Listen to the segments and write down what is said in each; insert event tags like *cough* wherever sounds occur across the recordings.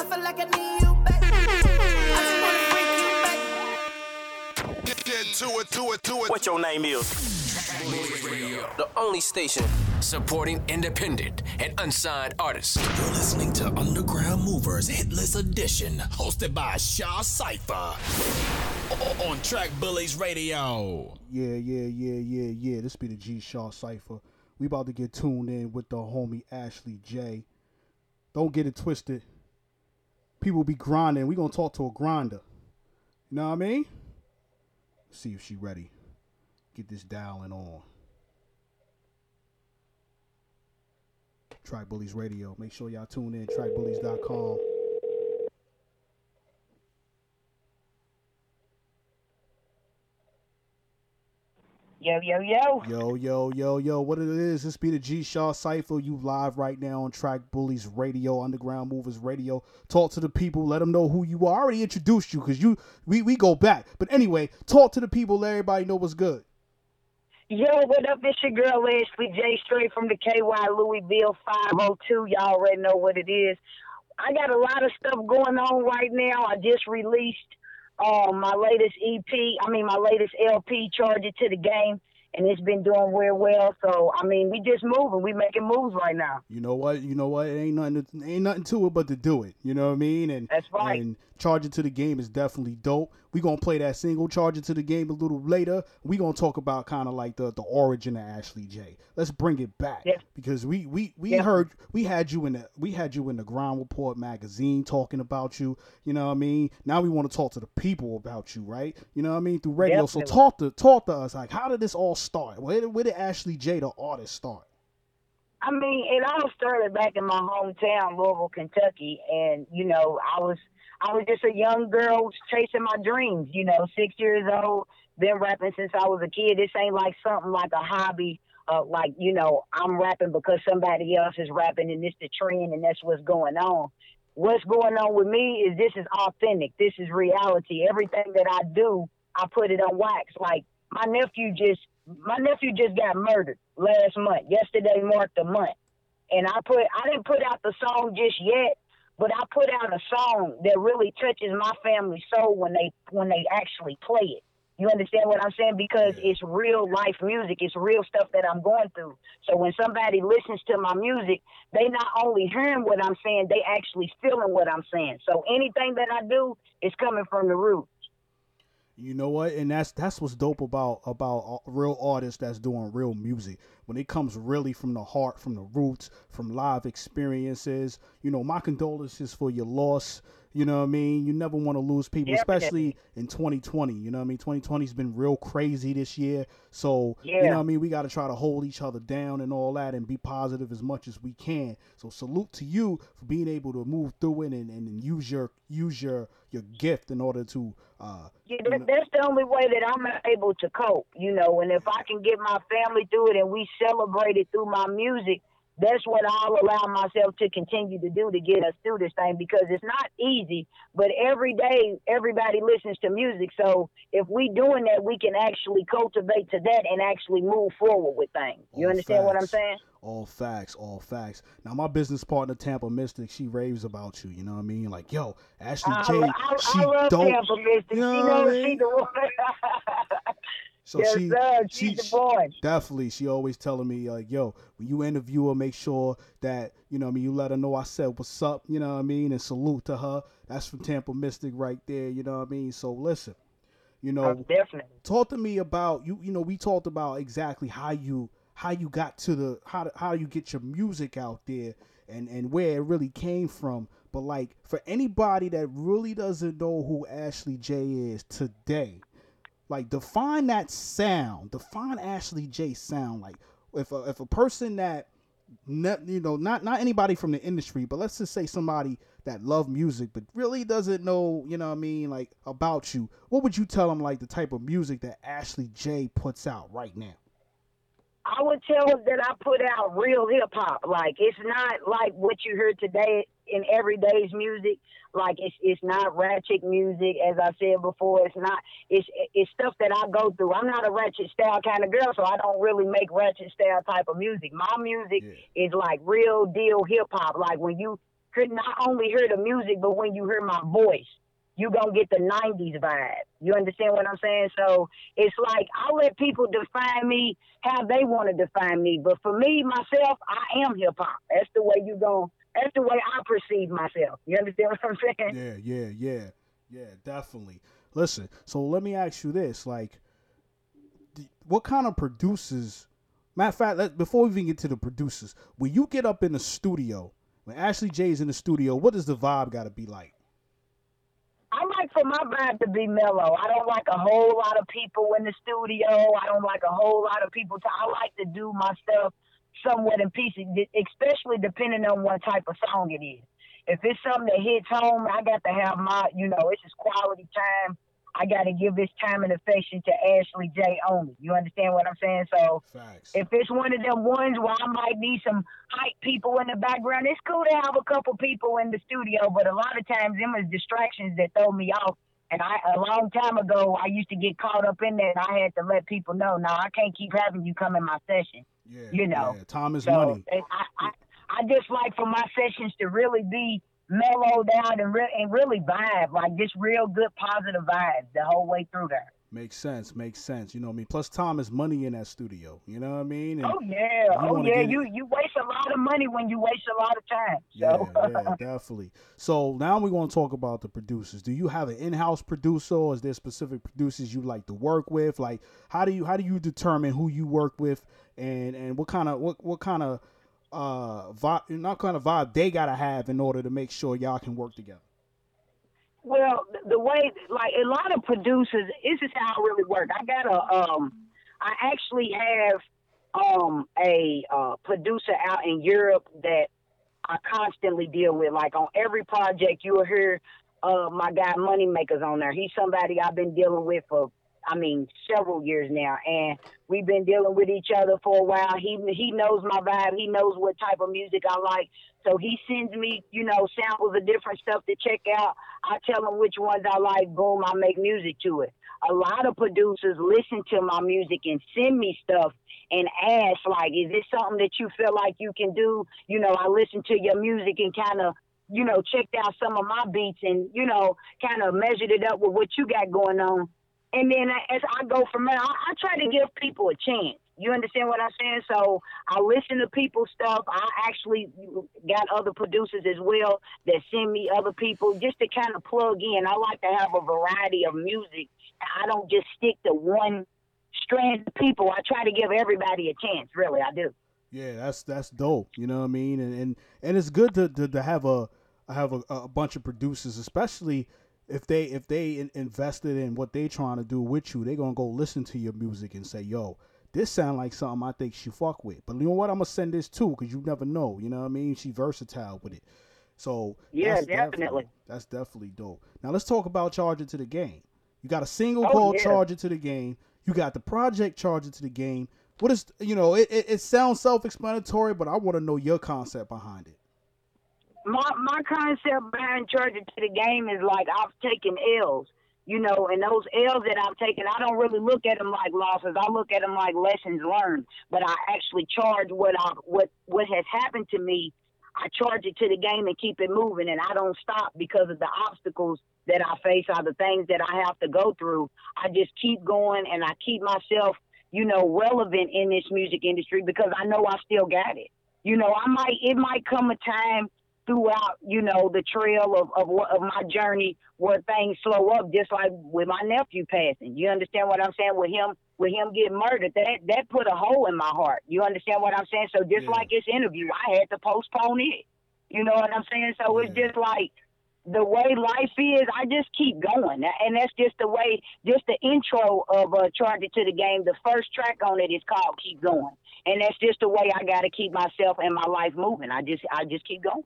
I feel like I need you back. I just wanna freak you back. Get, get to it, to it, to it. What your name is? The only station. supporting independent and unsigned artists. You're listening to Underground Movers Hitless Edition, hosted by Shaw Cypher on Track Bullies Radio. Yeah, yeah, yeah, yeah, yeah. This be the G Shaw Cypher. We about to get tuned in with the homie Ashley J. Don't get it twisted. People be grinding. We gonna talk to a grinder. You know what I mean? see if she ready. Get this dialing on. Track Bullies Radio. Make sure y'all tune in. Trackbullies.com. Yo, yo, yo. Yo, yo, yo, yo, what it is, this be the G Shaw Cypher. You live right now on Track Bullies Radio, Underground Movers Radio. Talk to the people, let them know who you are. I already introduced you because you we, we go back. But anyway, talk to the people, let everybody know what's good. Yo, what up? It's your girl Ashley J. Straight from the KY Louisville 502. Y'all already know what it is. I got a lot of stuff going on right now. I just released um, my latest EP. I mean, my latest LP, Charge It to the Game, and it's been doing real well. So, I mean, we just moving. We making moves right now. You know what? You know what? It ain't nothing. To, ain't nothing to it but to do it. You know what I mean? And That's right. And charge it to the game is definitely dope. We're gonna play that single, charge it to the game a little later. We're gonna talk about kind of like the the origin of Ashley J. Let's bring it back Yeah. because we we we Yeah. heard we had you in the we had you in the Ground Report magazine talking about you. You know what I mean? Now we want to talk to the people about you, right? You know what I mean through radio. So talk to talk to us. Like, how did this all start? Where did, where did Ashley J the artist start? I mean, it all started back in my hometown, Louisville, Kentucky, and you know, I was I was just a young girl chasing my dreams. You know, six years old, been rapping since I was a kid. This ain't like something like a hobby. Uh, like you know, I'm rapping because somebody else is rapping, and it's the trend, and that's what's going on. What's going on with me is this is authentic. This is reality. Everything that I do, I put it on wax. Like my nephew just my nephew just got murdered last month. Yesterday marked a month. And I put I didn't put out the song just yet, but I put out a song that really touches my family soul when they when they actually play it. You understand what I'm saying? Because it's real life music. It's real stuff that I'm going through. So when somebody listens to my music, they not only hearing what I'm saying, they actually feeling what I'm saying. So anything that I do is coming from the root. You know what? And that's that's what's dope about about real artists that's doing real music. When it comes really from the heart, from the roots, from live experiences. You know, my condolences for your loss. You know what I mean? You never want to lose people, especially in 2020. You know what I mean? 2020's been real crazy this year. So, you know what I mean? We got to try to hold each other down and all that and be positive as much as we can. So, salute to you for being able to move through it and, and, use your use your your gift in order to uh Yeah, that, that's the only way that I'm able to cope, you know. And if I can get my family through it and we celebrate it through my music, that's what I'll allow myself to continue to do to get us through this thing because it's not easy. But every day, everybody listens to music. So if we doing that, we can actually cultivate to that and actually move forward with things. You All understand what I'm saying? All facts, all facts. Now my business partner Tampa Mystic, she raves about you. You know what I mean? Like, yo, Ashley I, J, she I love dope. Tampa Mystic. You know I know, mean? she the one. *laughs* So yes, she, sir. she, She's the boy. definitely, she always telling me like, yo, when you interview her, make sure that you know, what I mean, you let her know I said what's up. You know what I mean? And salute to her. That's from Tampa Mystic right there. You know what I mean? So listen, you know, Oh, definitely. talk to me about you you know we talked about exactly how you how you got to the how to, how you get your music out there and and where it really came from but like for anybody that really doesn't know who Ashley J is today like define that sound. Define Ashley J sound. Like if a, if a person that you know not not anybody from the industry but let's just say somebody that love music but really doesn't know you know what i mean like about you what would you tell them like the type of music that ashley j puts out right now I would tell them that I put out real hip hop. Like it's not like what you hear today in everyday's music. Like it's it's not ratchet music, as I said before. It's not it's it's stuff that I go through. I'm not a ratchet style kind of girl, so I don't really make ratchet style type of music. My music is like real deal hip hop. Like when you could not only hear the music, but when you hear my voice, you gonna get the '90s vibe. You understand what I'm saying? So it's like I let people define me how they want to define me, but for me myself, I am hip hop. That's the way you going That's the way I perceive myself. You understand what I'm saying? Yeah, yeah, yeah, yeah, definitely. Listen, so let me ask you this: like, what kind of producers? Matter of fact, let, before we even get to the producers, when you get up in the studio, when Ashley J's in the studio, what does the vibe got to be like? Like for my vibe to be mellow. I don't like a whole lot of people in the studio. I don't like a whole lot of people. To, I like to do my stuff somewhat in pieces, especially depending on what type of song it is. If it's something that hits home, I got to have my, you know, it's just quality time. I got to give this time and affection to Ashley J only. You understand what I'm saying? So Facts. if it's one of them ones where I might need some hype people in the background, it's cool to have a couple people in the studio, but a lot of times them is distractions that throw me off. And I a long time ago I used to get caught up in that and I had to let people know, no, I can't keep having you come in my session. yeah, you know, yeah, time is So money. I, I I just like for my sessions to really be mellowed out and re- and really vibe, like just real good positive vibes the whole way through there. Makes sense. Makes sense. You know what I mean? Plus, time is money in that studio. You know what I mean? And- Oh yeah, oh yeah. get- You you waste a lot of money when you waste a lot of time. Yeah, yeah, *laughs* definitely. So now we're going to talk about the producers. Do you have an in-house producer, or is there specific producers you like to work with? Like, how do you how do you determine who you work with, and and what kind of what what kind of uh vibe, not kind of vibe they gotta have in order to make sure y'all can work together? Well, the way like a lot of producers, this is how it really work. I got a um, I actually have um a uh, producer out in Europe that I constantly deal with. Like on every project, you'll hear uh my guy Moneymakers on there. He's somebody I've been dealing with for I mean several years now, and we've been dealing with each other for a while. He he knows my vibe. He knows what type of music I like. So he sends me, you know, samples of different stuff to check out. I tell him which ones I like. Boom, I make music to it. A lot of producers listen to my music and send me stuff and ask, like, is this something that you feel like you can do? You know, I listen to your music and kind of, you know, checked out some of my beats and, you know, kind of measured it up with what you got going on. And then as I go from there, I, I try to give people a chance. You understand what I'm saying? So I listen to people's stuff. I actually got other producers as well that send me other people just to kind of plug in. I like to have a variety of music. I don't just stick to one strand of people. I try to give everybody a chance. Really, I do. Yeah, that's that's dope. You know what I mean? And and, and it's good to, to, to have a have a, a bunch of producers, especially if they if they in, invested in what they trying to do with you. They gonna go listen to your music and say, "Yo, this sound like something I think she fuck with." But you know what? I'm gonna send this too because you never know. You know what I mean? She versatile with it. So Yeah, that's definitely. that's definitely dope. Now let's talk about Charge It to the Game. You got a single Oh, called yeah. Charge It to the Game. You got the project Charge It to the Game. What is you know? It, it, it sounds self-explanatory, but I want to know your concept behind it. My my concept behind charging to the game is like I've taken L's, you know, and those L's that I've taken, I don't really look at them like losses. I look at them like lessons learned. But I actually charge what I what what has happened to me. I charge it to the game and keep it moving, and I don't stop because of the obstacles that I face or the things that I have to go through. I just keep going, and I keep myself, you know, relevant in this music industry because I know I still got it. You know, I might it might come a time throughout, you know, the trail of, of of my journey where things slow up, just like with my nephew passing. You understand what I'm saying? With him, with him getting murdered, that that put a hole in my heart. You understand what I'm saying? So just Yeah. like this interview, I had to postpone it. You know what I'm saying? So it's just like the way life is, I just keep going, and that's just the way. Just the intro of uh, "Charge It to the Game." The first track on it is called "Keep Going," and that's just the way I got to keep myself and my life moving. I just, I just keep going.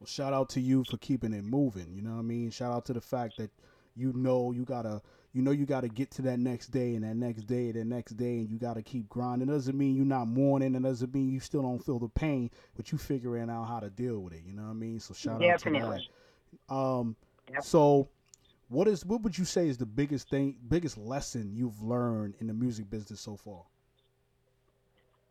Well, shout out to you for keeping it moving. You know what I mean? Shout out to the fact that you know you gotta you know you gotta get to that next day and that next day and that next day and you gotta keep grinding. It doesn't mean you're not mourning. It doesn't mean you still don't feel the pain, but you figuring out how to deal with it. You know what I mean? So shout out to that. Um, Yep. so what is what would you say is the biggest thing, biggest lesson you've learned in the music business so far?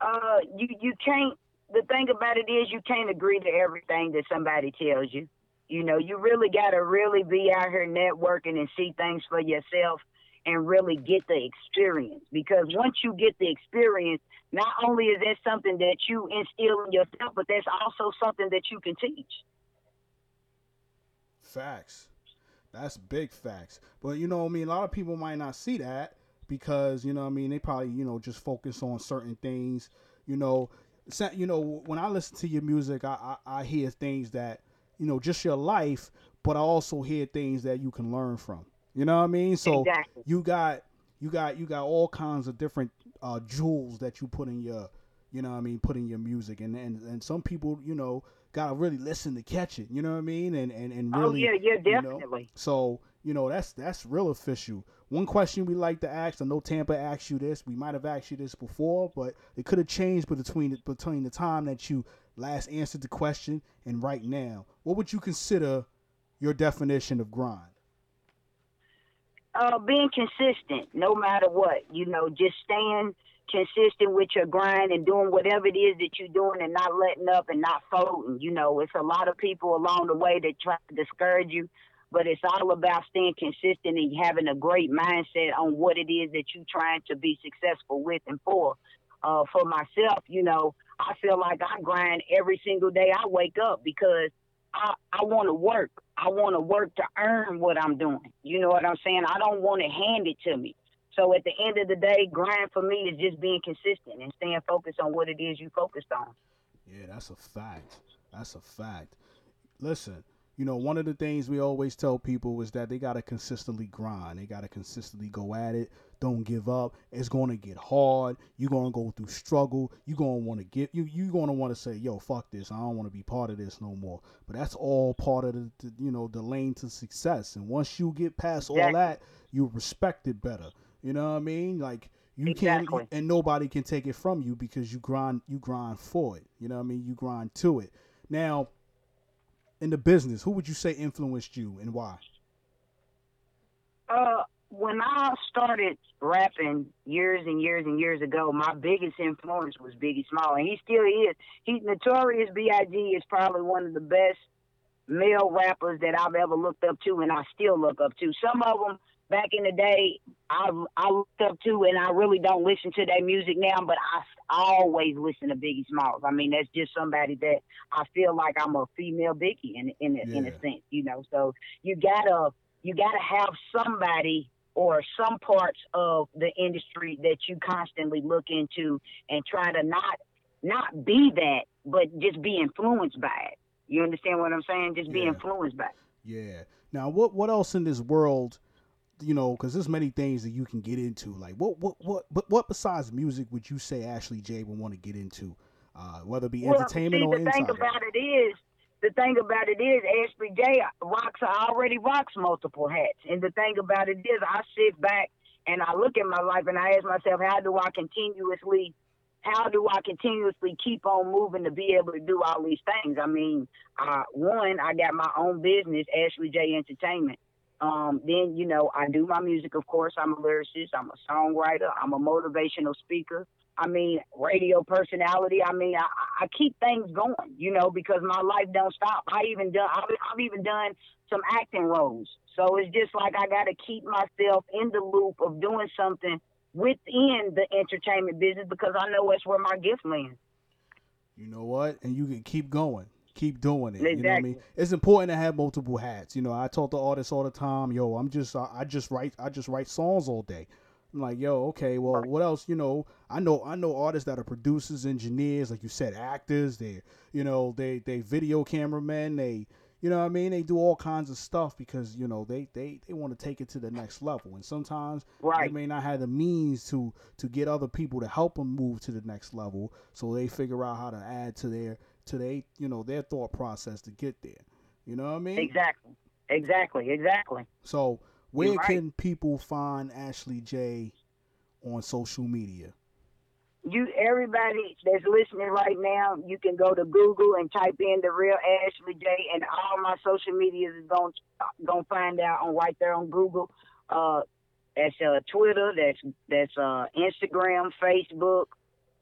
uh, you you can't the thing about it is you can't agree to everything that somebody tells you. You know, you really got to really be out here networking and see things for yourself and really get the experience. Because once you get the experience, not only is that something that you instill in yourself, but that's also something that you can teach. Facts. That's big facts. But you know, I mean, a lot of people might not see that because you know, I mean, they probably you know just focus on certain things. You know, you know, when I listen to your music, I, I I hear things that you know just your life, but I also hear things that you can learn from. You know what I mean? So Exactly. you got you got you got all kinds of different uh, jewels that you put in your you know what I mean put in your music and and, and some people you know gotta really listen to catch it you know what I mean and and, and really Oh, really yeah, yeah, you know? definitely. so you know that's that's real official one question we like to ask I know Tampa asked you this we might have asked you this before but it could have changed between the, between the time that you last answered the question and right now what would you consider your definition of grind uh, being consistent no matter what. You know, just staying consistent with your grind and doing whatever it is that you're doing and not letting up and not folding. You know, it's a lot of people along the way that try to discourage you, but it's all about staying consistent and having a great mindset on what it is that you're trying to be successful with and for. Uh, for myself, you know, I feel like I grind every single day I wake up because I, I want to work. I want to work to earn what I'm doing. You know what I'm saying? I don't want to hand it to me. So at the end of the day, grind for me is just being consistent and staying focused on what it is you focused on. Yeah, that's a fact. That's a fact. Listen, you know, one of the things we always tell people is that they got to consistently grind. They got to consistently go at it. Don't give up. It's going to get hard. You're going to go through struggle. You're going to want to get you you're going to want to say, "Yo, fuck this. I don't want to be part of this no more." But that's all part of the, the you know, the lane to success. And once you get past all that, you respect it better. You know what I mean? Like you Exactly. can't and nobody can take it from you because you grind you grind for it. You know what I mean? You grind to it. Now, in the business, who would you say influenced you and why? Uh, when I started rapping years and years and years ago, my biggest influence was Biggie Small, and he still is. He's notorious. B.I.G. is probably one of the best male rappers that I've ever looked up to, and I still look up to. Some of them back in the day, I I looked up to, and I really don't listen to their music now, but I, always listen to Biggie Smalls. I mean, that's just somebody that I feel like I'm a female Biggie in in a, in a sense, you know. So you gotta you gotta have somebody or some parts of the industry that you constantly look into and try to not not be that, but just be influenced by it. You understand what I'm saying? Just be Yeah. influenced by it. Yeah. Now, what what else in this world, you know, because there's many things that you can get into. Like, what what what but what besides music would you say Ashley J would want to get into, uh, whether it be entertainment see, or the thing about it is, the thing about it is, Ashley J rocks already rocks multiple hats, and the thing about it is, I sit back and I look at my life and I ask myself, how do I continuously, how do I continuously keep on moving to be able to do all these things? I mean, uh, one, I got my own business, Ashley J Entertainment. Um, then you know I do my music. Of course, I'm a lyricist. I'm a songwriter. I'm a motivational speaker. I mean, radio personality. I mean, I, I keep things going, you know, because my life don't stop. I even done, I've, I've even done some acting roles. So it's just like I got to keep myself in the loop of doing something within the entertainment business because I know that's where my gift lands. You know what? And you can keep going. Keep doing it. You know what I mean? It's important to have multiple hats. You know, I talk to artists all the time, yo, I'm just I, I just write I just write songs all day. I'm like, yo, okay, well, what else? You know, I know I know artists that are producers, engineers, like you said, actors. They, you know, they they video cameramen. They, you know, what I mean, they do all kinds of stuff because you know they they they want to take it to the next level. And sometimes Right. they may not have the means to to get other people to help them move to the next level. So they figure out how to add to their to their you know their thought process to get there. You know what I mean? Exactly. Exactly. Exactly. So where right. can people find Ashley J on social media? you everybody that's listening right now, you can go to Google and type in the real Ashley J, and all my social medias is going to find out on right there on Google. Uh, that's uh, Twitter, that's that's uh, Instagram, Facebook,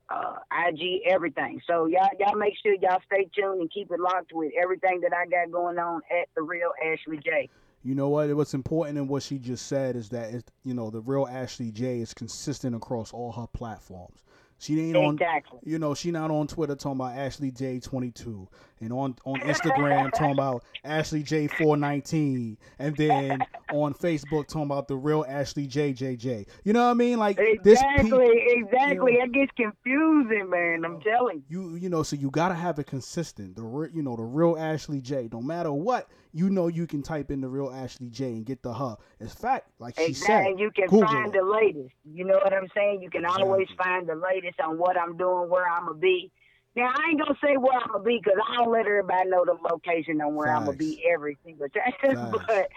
uh, IG, everything. So y'all, y'all make sure y'all stay tuned and keep it locked with everything that I got going on at the real Ashley J. You know what? What's important in what she just said is that it, you know the real Ashley J is consistent across all her platforms. She ain't on, you know, she not on Twitter talking about Ashley J twenty two, and on on Instagram *laughs* talking about Ashley J four nineteen, and then on Facebook talking about the real Ashley J J J. You know what I mean? Like this. pe- Exactly, exactly. you know- It gets confusing, man. I'm telling you. you you know so you gotta have it consistent the re- you know the real ashley j no matter what you know you can type in the real ashley j and get the her it's fact like she Exactly. said And you can Google find it. the latest. You know what I'm saying? You can always find the latest on what I'm doing, where I'm gonna be. Now I ain't gonna say where I'm gonna be because I don't let everybody know the location on where I'm gonna be every single time. *laughs* But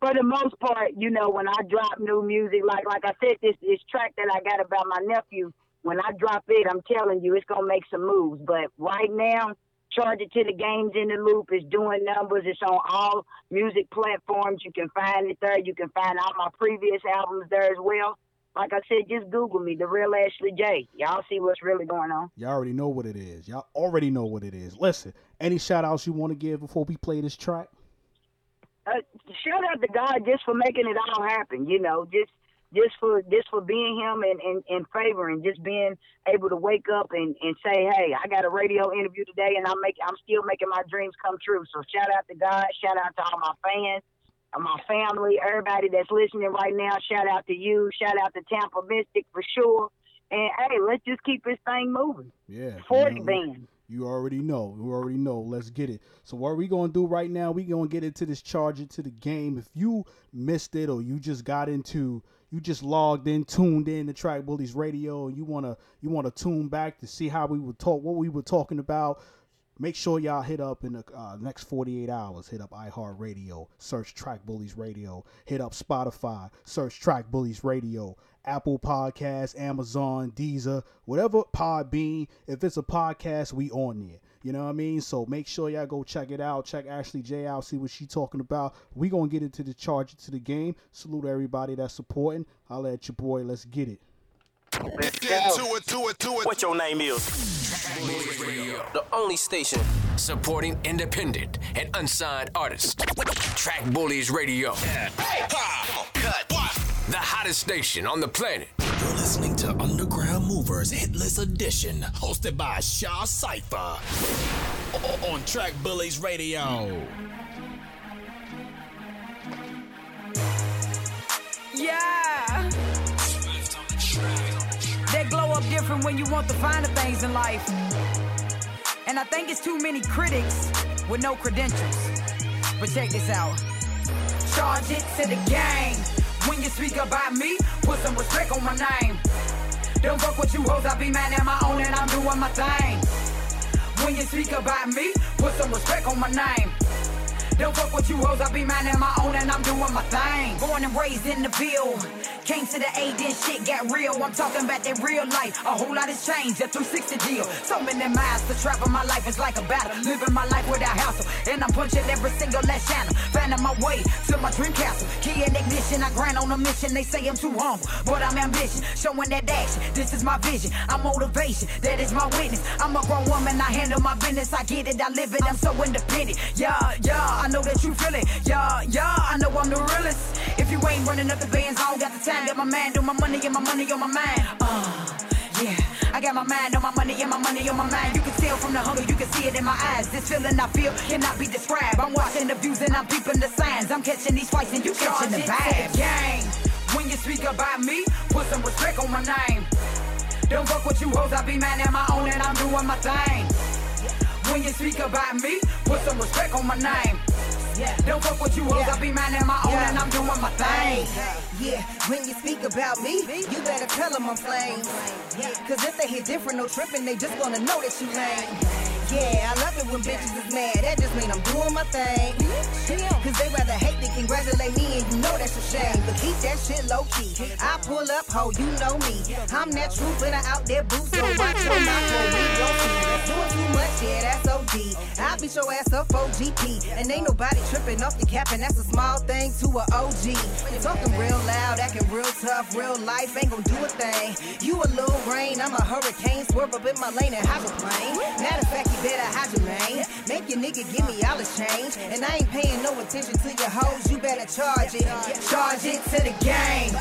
for the most part, you know, when I drop new music, like like I said, this this track that I got about my nephew, when I drop it, I'm telling you, it's gonna make some moves. But right now, charge it to the games in the loop. It's doing numbers. It's on all music platforms. You can find it there. You can find all my previous albums there as well. Like I said, just Google me, the real Ashley J. Y'all see what's really going on. y'all already know what it is y'all already know what it is listen any shout outs you want to give before we play this track uh, shout out to God just for making it all happen. You know, just just for just for being him and and, and favoring, just being able to wake up and, and say, hey, I got a radio interview today, and I'm making I'm still making my dreams come true. So shout out to God, shout out to all my fans. uh, My family, everybody that's listening right now, shout out to you, shout out to Tampa Mystic for sure. And hey, let's just keep this thing moving. yeah 40 you band. You already know. You already know. Let's get it. So what are we gonna do right now? We gonna get into this charge it to the game. If you missed it or you just got into, you just logged in, tuned in to Track Bullies Radio, and you wanna you wanna tune back to see how we would talk, what we were talking about. Make sure y'all hit up in the uh, next 48 hours. Hit up iHeartRadio, search Track Bullies Radio. Hit up Spotify, search Track Bullies Radio. Apple Podcasts, Amazon, Deezer, whatever Podbean. If it's a podcast, we on there. You know what I mean? So make sure y'all go check it out. Check Ashley J out, see what she talking about. We gonna get into the charge it to the game. Salute everybody that's supporting. Holla at your boy. Let's get it. Let's Get to it, to it, to it. What your name is? The only station. Supporting independent and unsigned artists. Track Bullies Radio. Ha! Cut. What? The hottest station on the planet. You're listening to Underground Movers Hitless Edition, hosted by Shaw Cypher. On Track Bullies Radio. Yeah. They glow up different when you want the finer things in life. And I think it's too many critics with no credentials. But check this out. Charge it to the game. When you speak about me, put some respect on my name. Don't fuck with you hoes, I be man at my own and I'm doing my thing. When you speak about me, put some respect on my name. Don't fuck with you hoes, I be man at my own and I'm doing my thing. Born and raised in the Ville. Came to the A, then shit got real. I'm talking about that real life. A whole lot has changed, a 360 deal. So many miles to travel, my life is like a battle. Living my life without hassle. And I'm punching every single last channel. Finding my way to my dream castle. Key and ignition, I grind on a mission. They say I'm too humble, but I'm ambitious. Showing that action, this is my vision. I'm motivation, that is my witness. I'm a grown woman, I handle my business. I get it, I live it, I'm so independent. Yeah, yeah, I know that you feel it. Yeah, yeah, I know I'm the realest. If you ain't running up the bands, I don't got the time. Got my mind on my money and my money on my mind. Uh, yeah, I got my mind on my money and my money on my mind. You can tell from the hunger, you can see it in my eyes. This feeling I feel cannot be described. I'm watching the views and I'm peeping the signs. I'm catching these fights and you catching the vibes. Gang, when you speak about me, put some respect on my name. Don't fuck with you hoes, I be man at my own and I'm doing my thing. When you speak about me, put some respect on my name. Don't fuck with you hoes, I be at my own and I'm doing my thing. Yeah, when you speak about me, you better tell them I'm flames. Cause if they hit different, no tripping, they just gonna know that you lame. Yeah, I love it when bitches is mad. That just mean I'm doing my thing. Cause they rather hate than congratulate me and you know that's a shame. But keep that shit low key. I pull up, ho, you know me. I'm that true glitter out there, boost. So watch your mouth when we go see. Doing too much, yeah, that's OD. I beat your ass up for GP. And ain't nobody tripping off the cap, and that's a small thing to a OG. Talking real loud, acting real tough, real life ain't gonna do a thing. You a little rain, I'm a hurricane, swerve up in my lane and hop a plane. Matter of fact, better hide your main. Make your nigga give me all the change. And I ain't paying no attention to your hoes, you better charge it. Charge it to the game.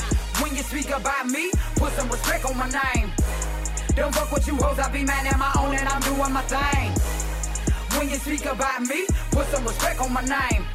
When you speak about me, put some respect on my name. Don't fuck with you hoes, I be man at my own and I'm doing my thing. When you speak about me, put some respect on my name.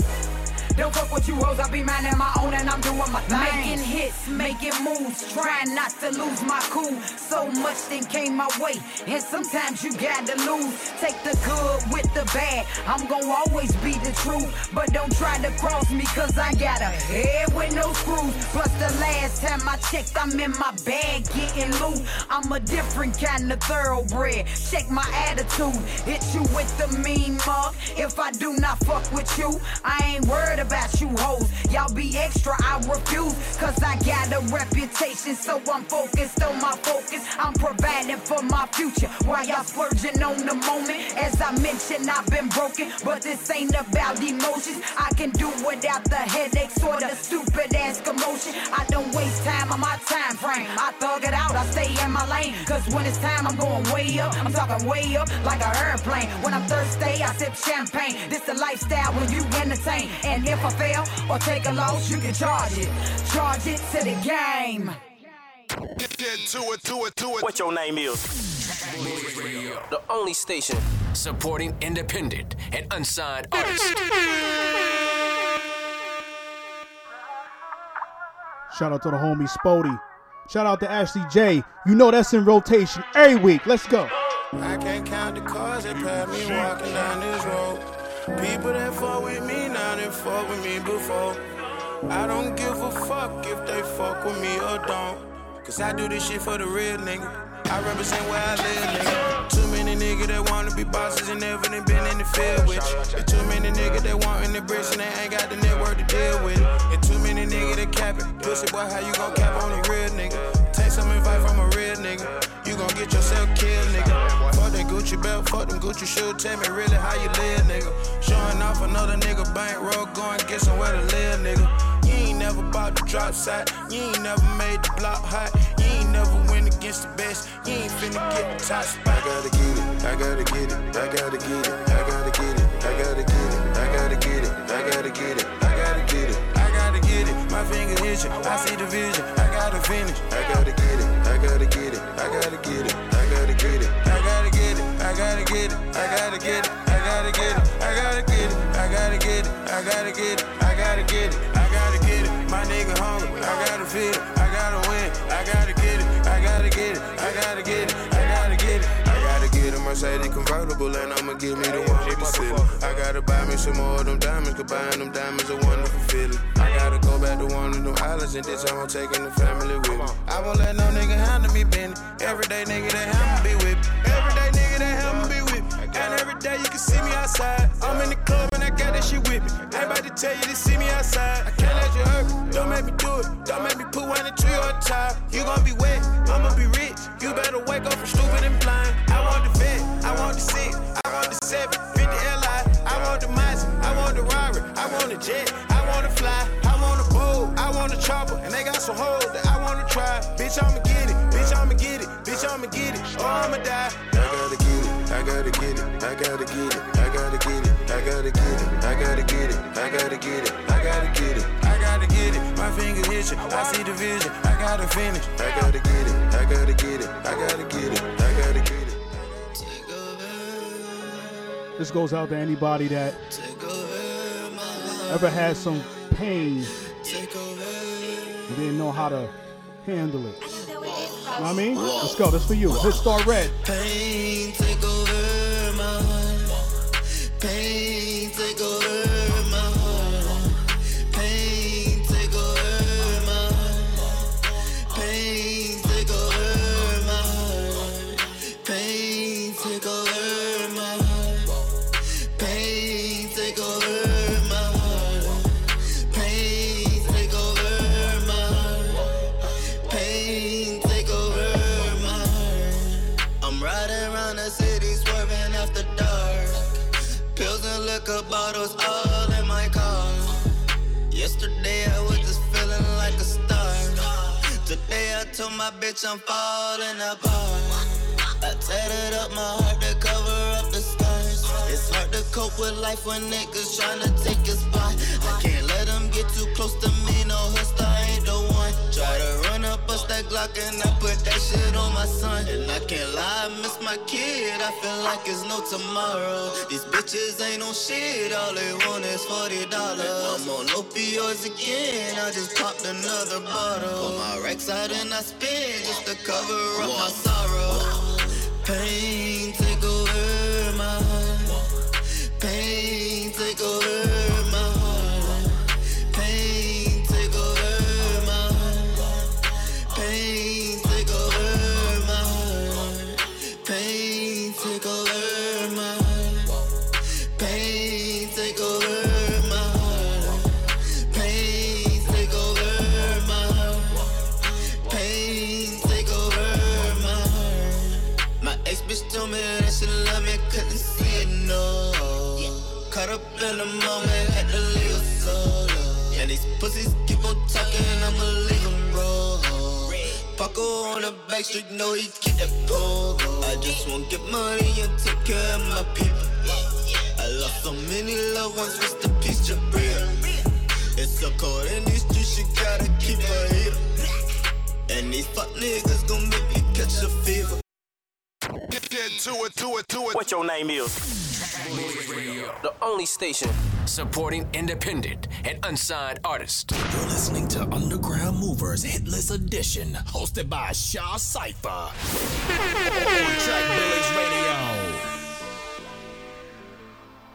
Don't fuck with you hoes, I be at my own and I'm doing my thing. Making hits, making moves, trying not to lose my cool. So much thing came my way, and sometimes you gotta lose. Take the good with the bad, I'm gonna always be the truth. But don't try to cross me, cause I got a head with no screws. Plus the last time I checked, I'm in my bag getting loot. I'm a different kind of thoroughbred. Check my attitude, hit you with the mean mug. If I do not fuck with you, I ain't worried about you hoes. Y'all be extra, I refuse. Cause I got a reputation, so I'm focused on my focus. I'm providing for my future while y'all splurging on the moment. As I mentioned, I've been broken, but this ain't about emotions. I can do without the headaches or the stupid ass commotion. I don't waste time on my time frame. I thug it out, I stay in my lane. Cause when it's time, I'm going way up. I'm talking way up like a airplane. When I'm thirsty, I sip champagne. This the lifestyle when you entertain. And if I fail or take a loss, you can charge it. Charge it to the game. Get, get to it, to it, to it. What your name is? The only station. Supporting independent and unsigned artists. Shout out to the homie Spody. Shout out to Ashley J. You know that's in rotation every week. Let's go. I can't count the cars that pass me walking down this road. People that fuck with me now, they fuck with me before. I don't give a fuck if they fuck with me or don't. Cause I do this shit for the real nigga. I represent where I live, nigga. Too many niggas that wanna be bosses and never been in the field with. And too many niggas that wantin' the bricks and they ain't got the network to deal with. And too many niggas that cap it. Pussy boy, how you gon' cap on a real nigga? Take some advice from a real nigga. Gon' get yourself killed, nigga. Fuck that Gucci belt, fuck them Gucci shoes. Tell me really how you live, nigga. Showing off another nigga bankroll, going get somewhere to live, nigga. You ain't never bought the drop side. You ain't never made the block hot. You ain't never win against the best. You ain't finna get the top spot. I gotta get it. I gotta get it. I gotta get it. I gotta get it. I gotta get it. I gotta get it. I gotta get it. I gotta get it. I gotta get it. My finger itching. I see the vision. I gotta finish. I gotta get it. I gotta get it. I gotta get it. I gotta get it. I gotta get it. I gotta get it. I gotta get it. I gotta get it. I gotta get it. I gotta get it. I gotta get it. I gotta get it. Mercedes convertible and I'ma give me the one with the ceiling. I gotta buy me some more of them diamonds, cause buying them diamonds a wonderful feeling. I gotta go back to one of them islands and this time I'm taking the family with me. I won't let no nigga handle me, Benny. Everyday nigga that handle be with me. Everyday nigga that handle be with me. And every day you can see me outside. I'm in the club and I got that shit with me. To tell you to see me outside. I can't let you hurt me. Don't make me do it. Don't make me put one into your top. You gon' be wet. I'ma be rich. You better wake up Bitch, I'ma get it. Bitch, I'ma get it. Bitch, I'ma get it. Or I'ma die. I gotta get it. I gotta get it. I gotta get it. I gotta get it. I gotta get it. I gotta get it. I gotta get it. I gotta get it. Get it. My finger itching. I see the vision. I gotta finish. I gotta get it. I gotta get it. I gotta get it. I gotta get it. This goes out to anybody that ever had some pain and didn't know how to handle it. You know what I mean? Let's go. This for you. Hit Star Red. Pain take over my heart. Pain take over my bitch I'm falling apart. I tatted up my heart to cover up the scars. It's hard to cope with life when niggas tryna take your spot. I can't let them get too close to me, Glock, and I put that shit on my son. And I can't lie, I miss my kid, I feel like it's no tomorrow. These bitches ain't on shit, all they want is $40. I'm on opioids again, I just popped another bottle. Put my racks out and I spin just to cover up my sorrow. Pain ex bitch told me that she love me, couldn't see it, no. Caught up in the moment, had to leave her solo. And these pussies keep on talking, I'ma leave them bro. Paco on the back street, know he keep that pole. I just want get money and take care of my people. I lost so many loved ones, rest in peace, Jabril. It's so cold in these streets, you gotta keep a heater. And these fuck niggas gon' make me catch a fever. Get, get to it, to it, to it. What your name is? The only station supporting independent and unsigned artists. You're listening to Underground Movers Hitless Edition, hosted by Shaw Cypher. On Track Bullies Radio.